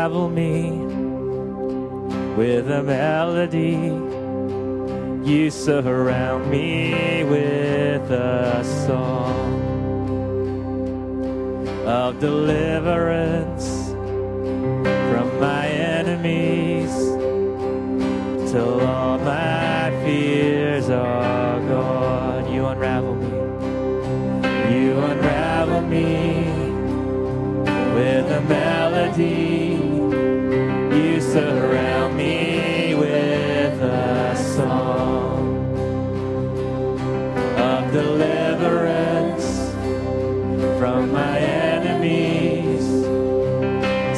unravel me with a melody. You surround me with a song of deliverance from my enemies till all my fears are gone. You unravel me. You unravel me with a melody.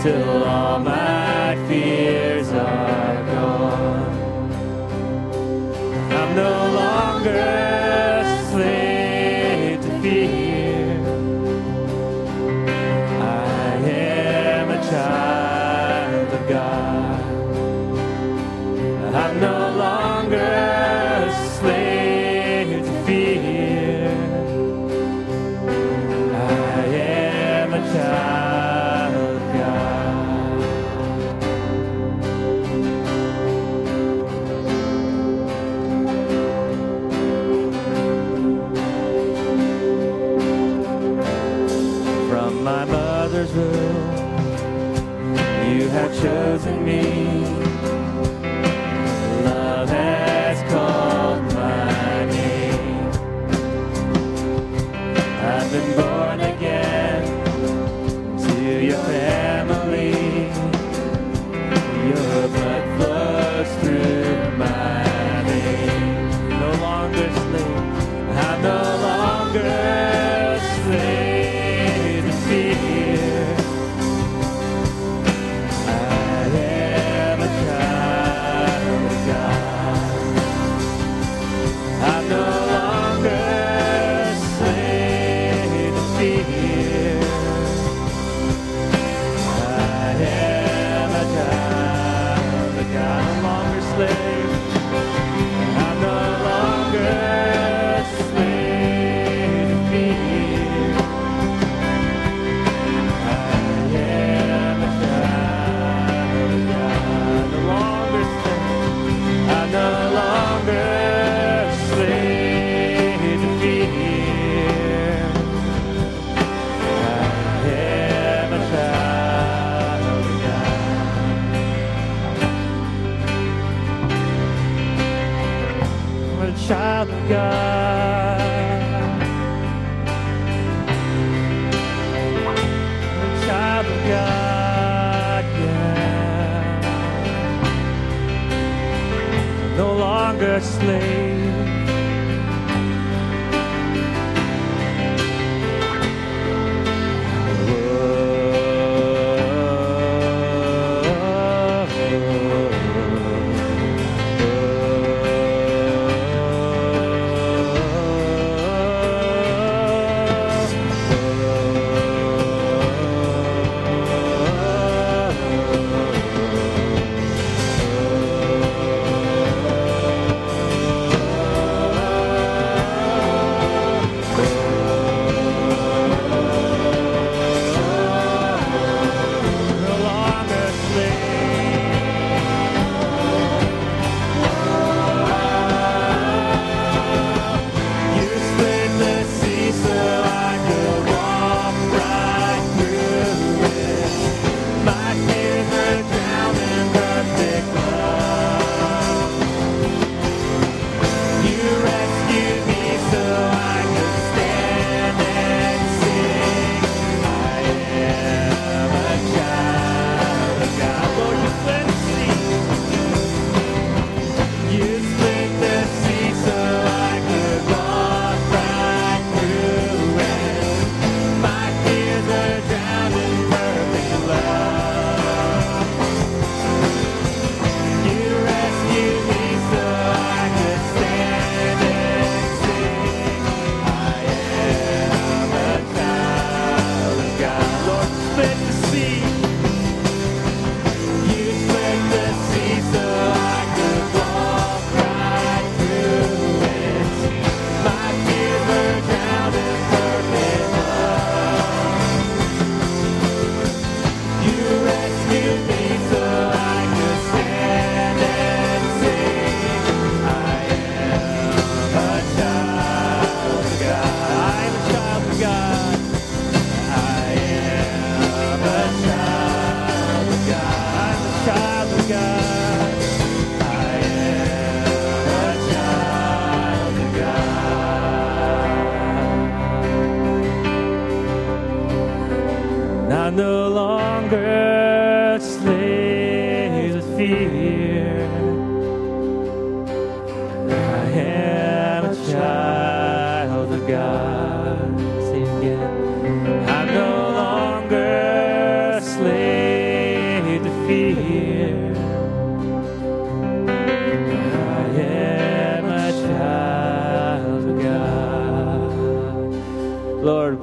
till all my fears.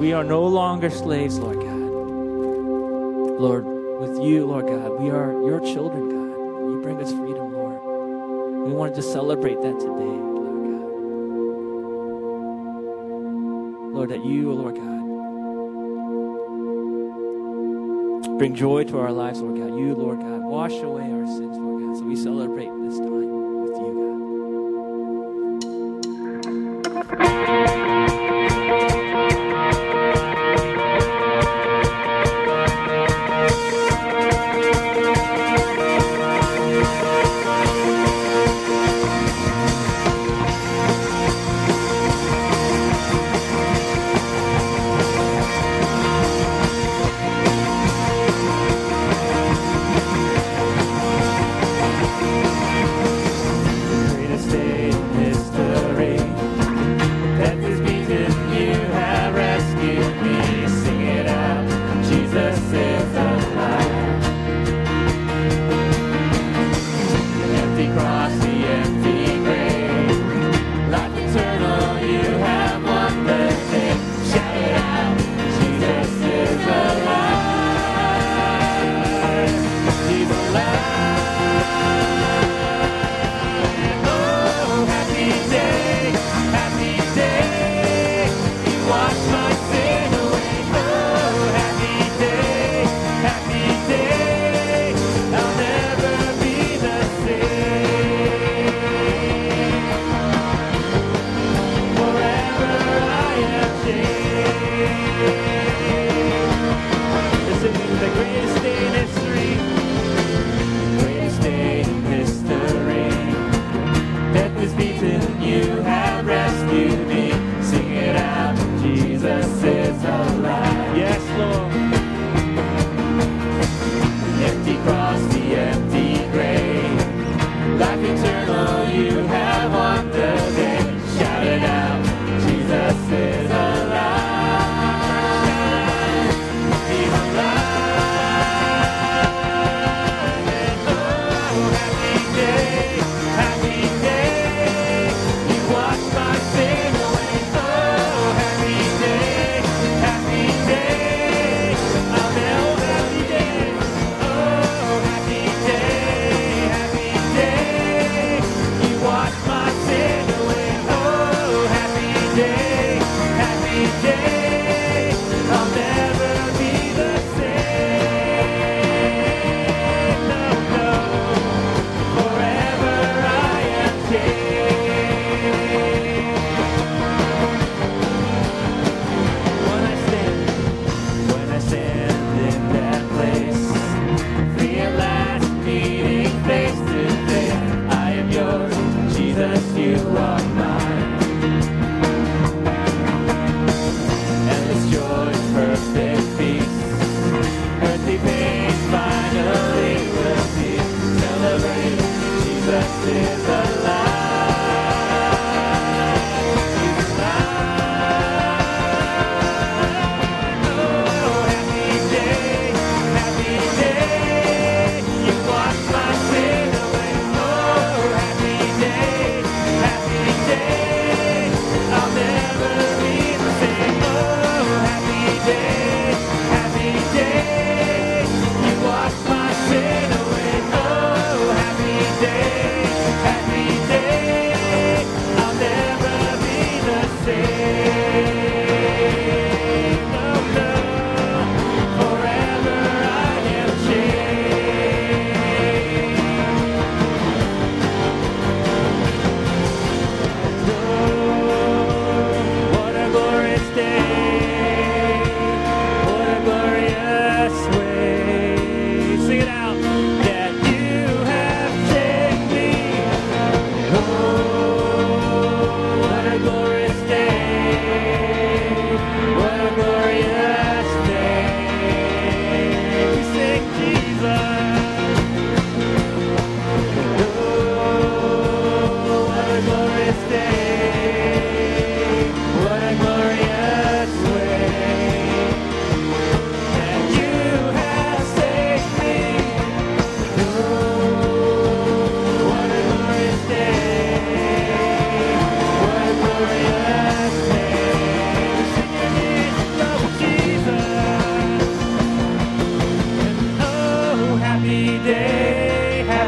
we are no longer slaves, Lord God. Lord, with you, Lord God, we are your children, God. You bring us freedom, Lord. We wanted to celebrate that today, Lord God. Lord, that you, Lord God, bring joy to our lives, Lord God. You, Lord God, wash away our sins, Lord God. So we celebrate this time. Yeah.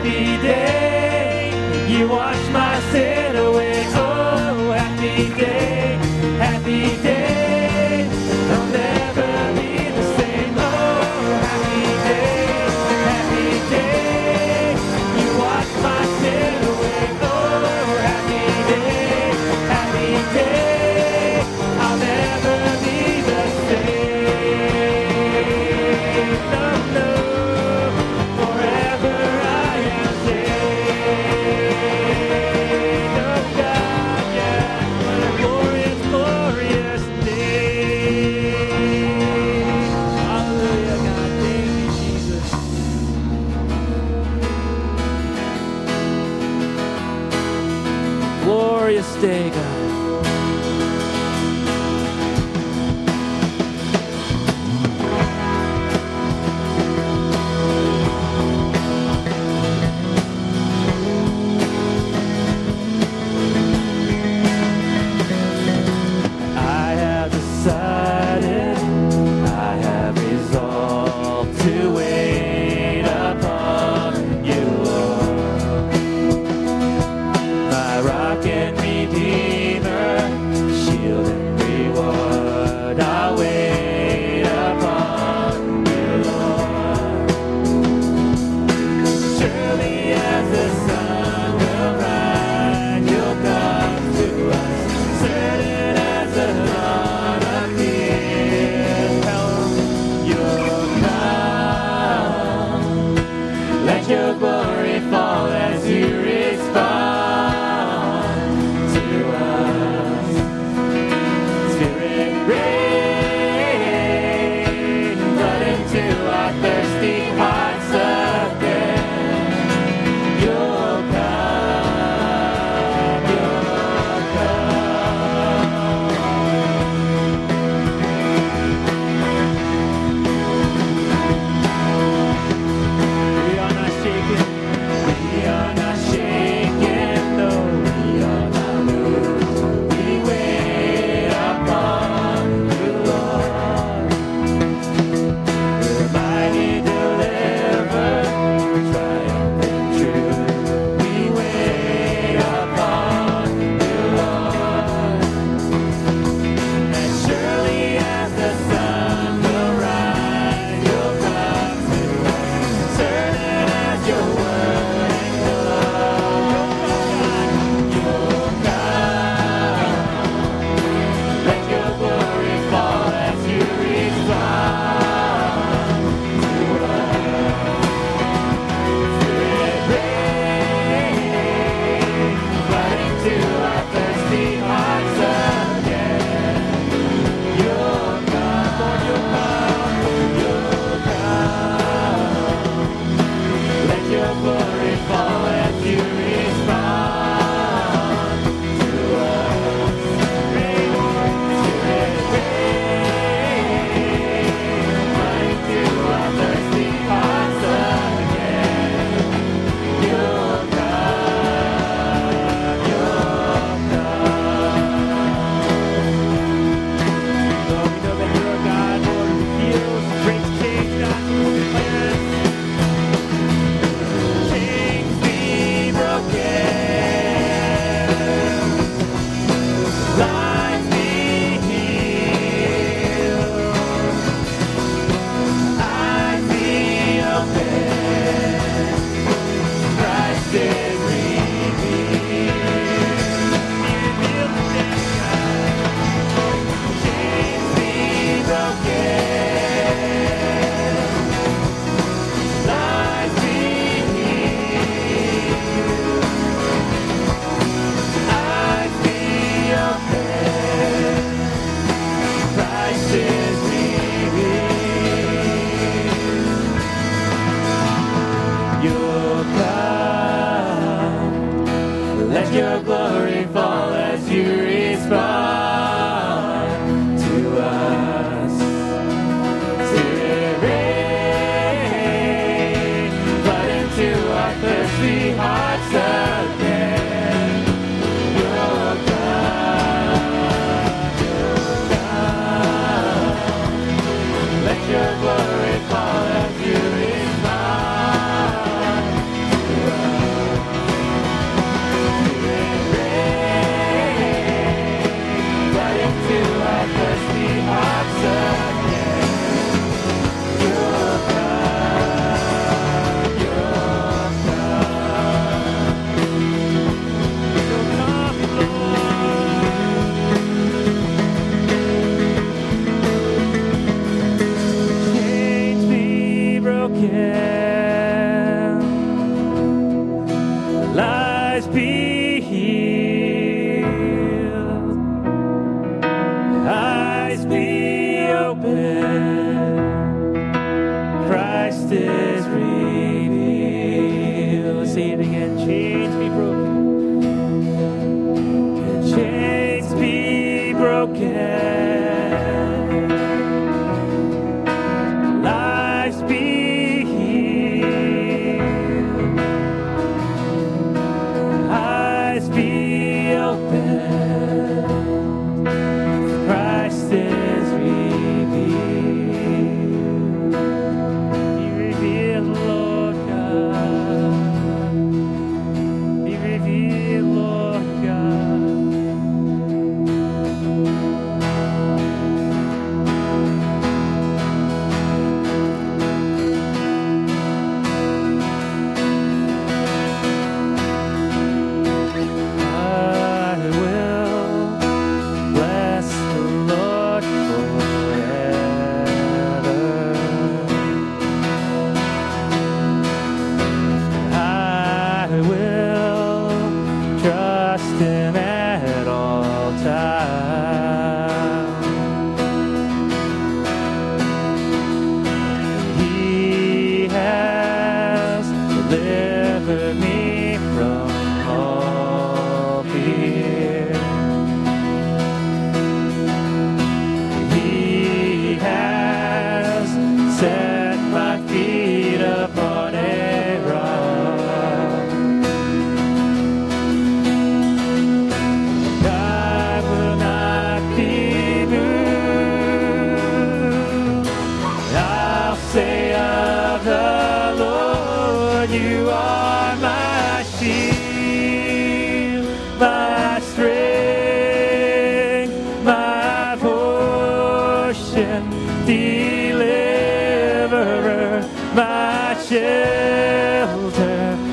happy day. You wash my sin away. Oh, happy day. your glory.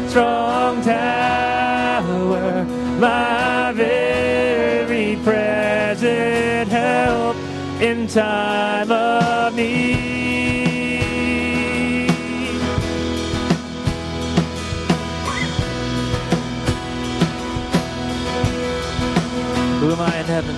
strong tower, my very present help in time of need. Who am I in heaven?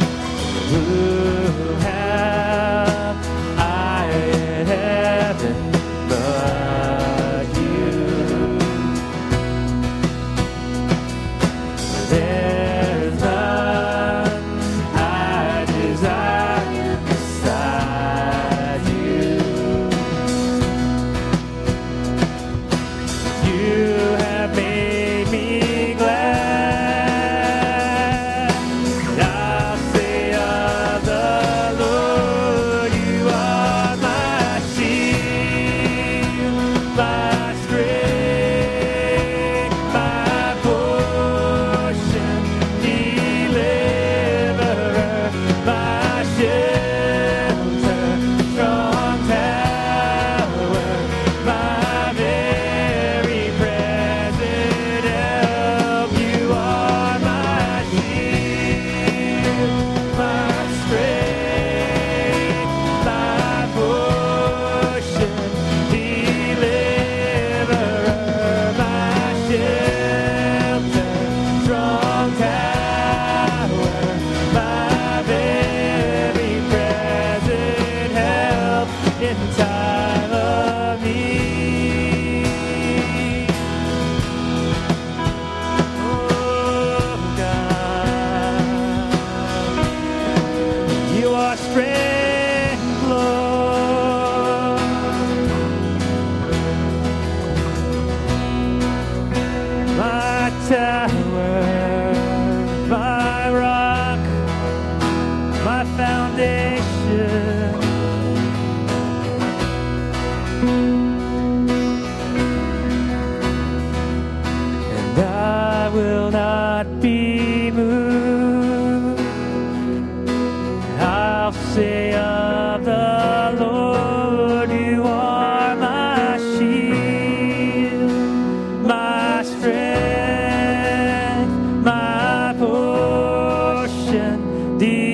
deep.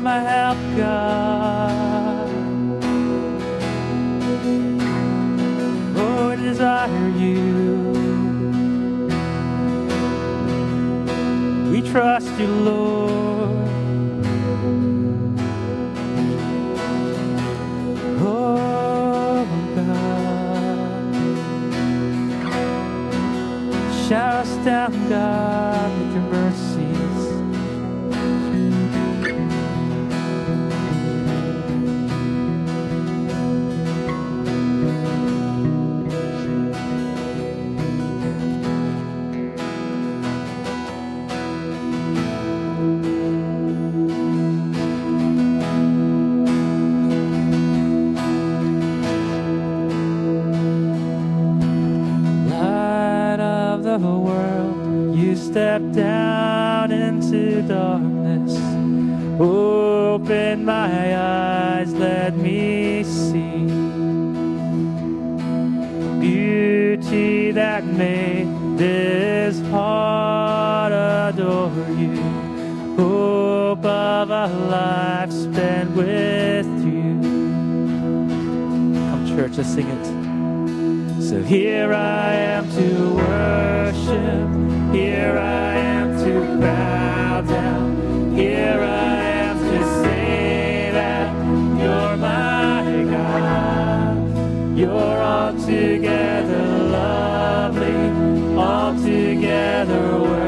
my help, God. Oh, I desire you. We trust you, Lord. Oh, God. Shower us down, God. stepped out into darkness. Open my eyes, let me see beauty that made this heart adore you. Hope of a life spent with you. Come, church, let's sing it. So here I am to worship. Here I am to bow down. Here I am to say that you're my God. You're altogether lovely, altogether worthy.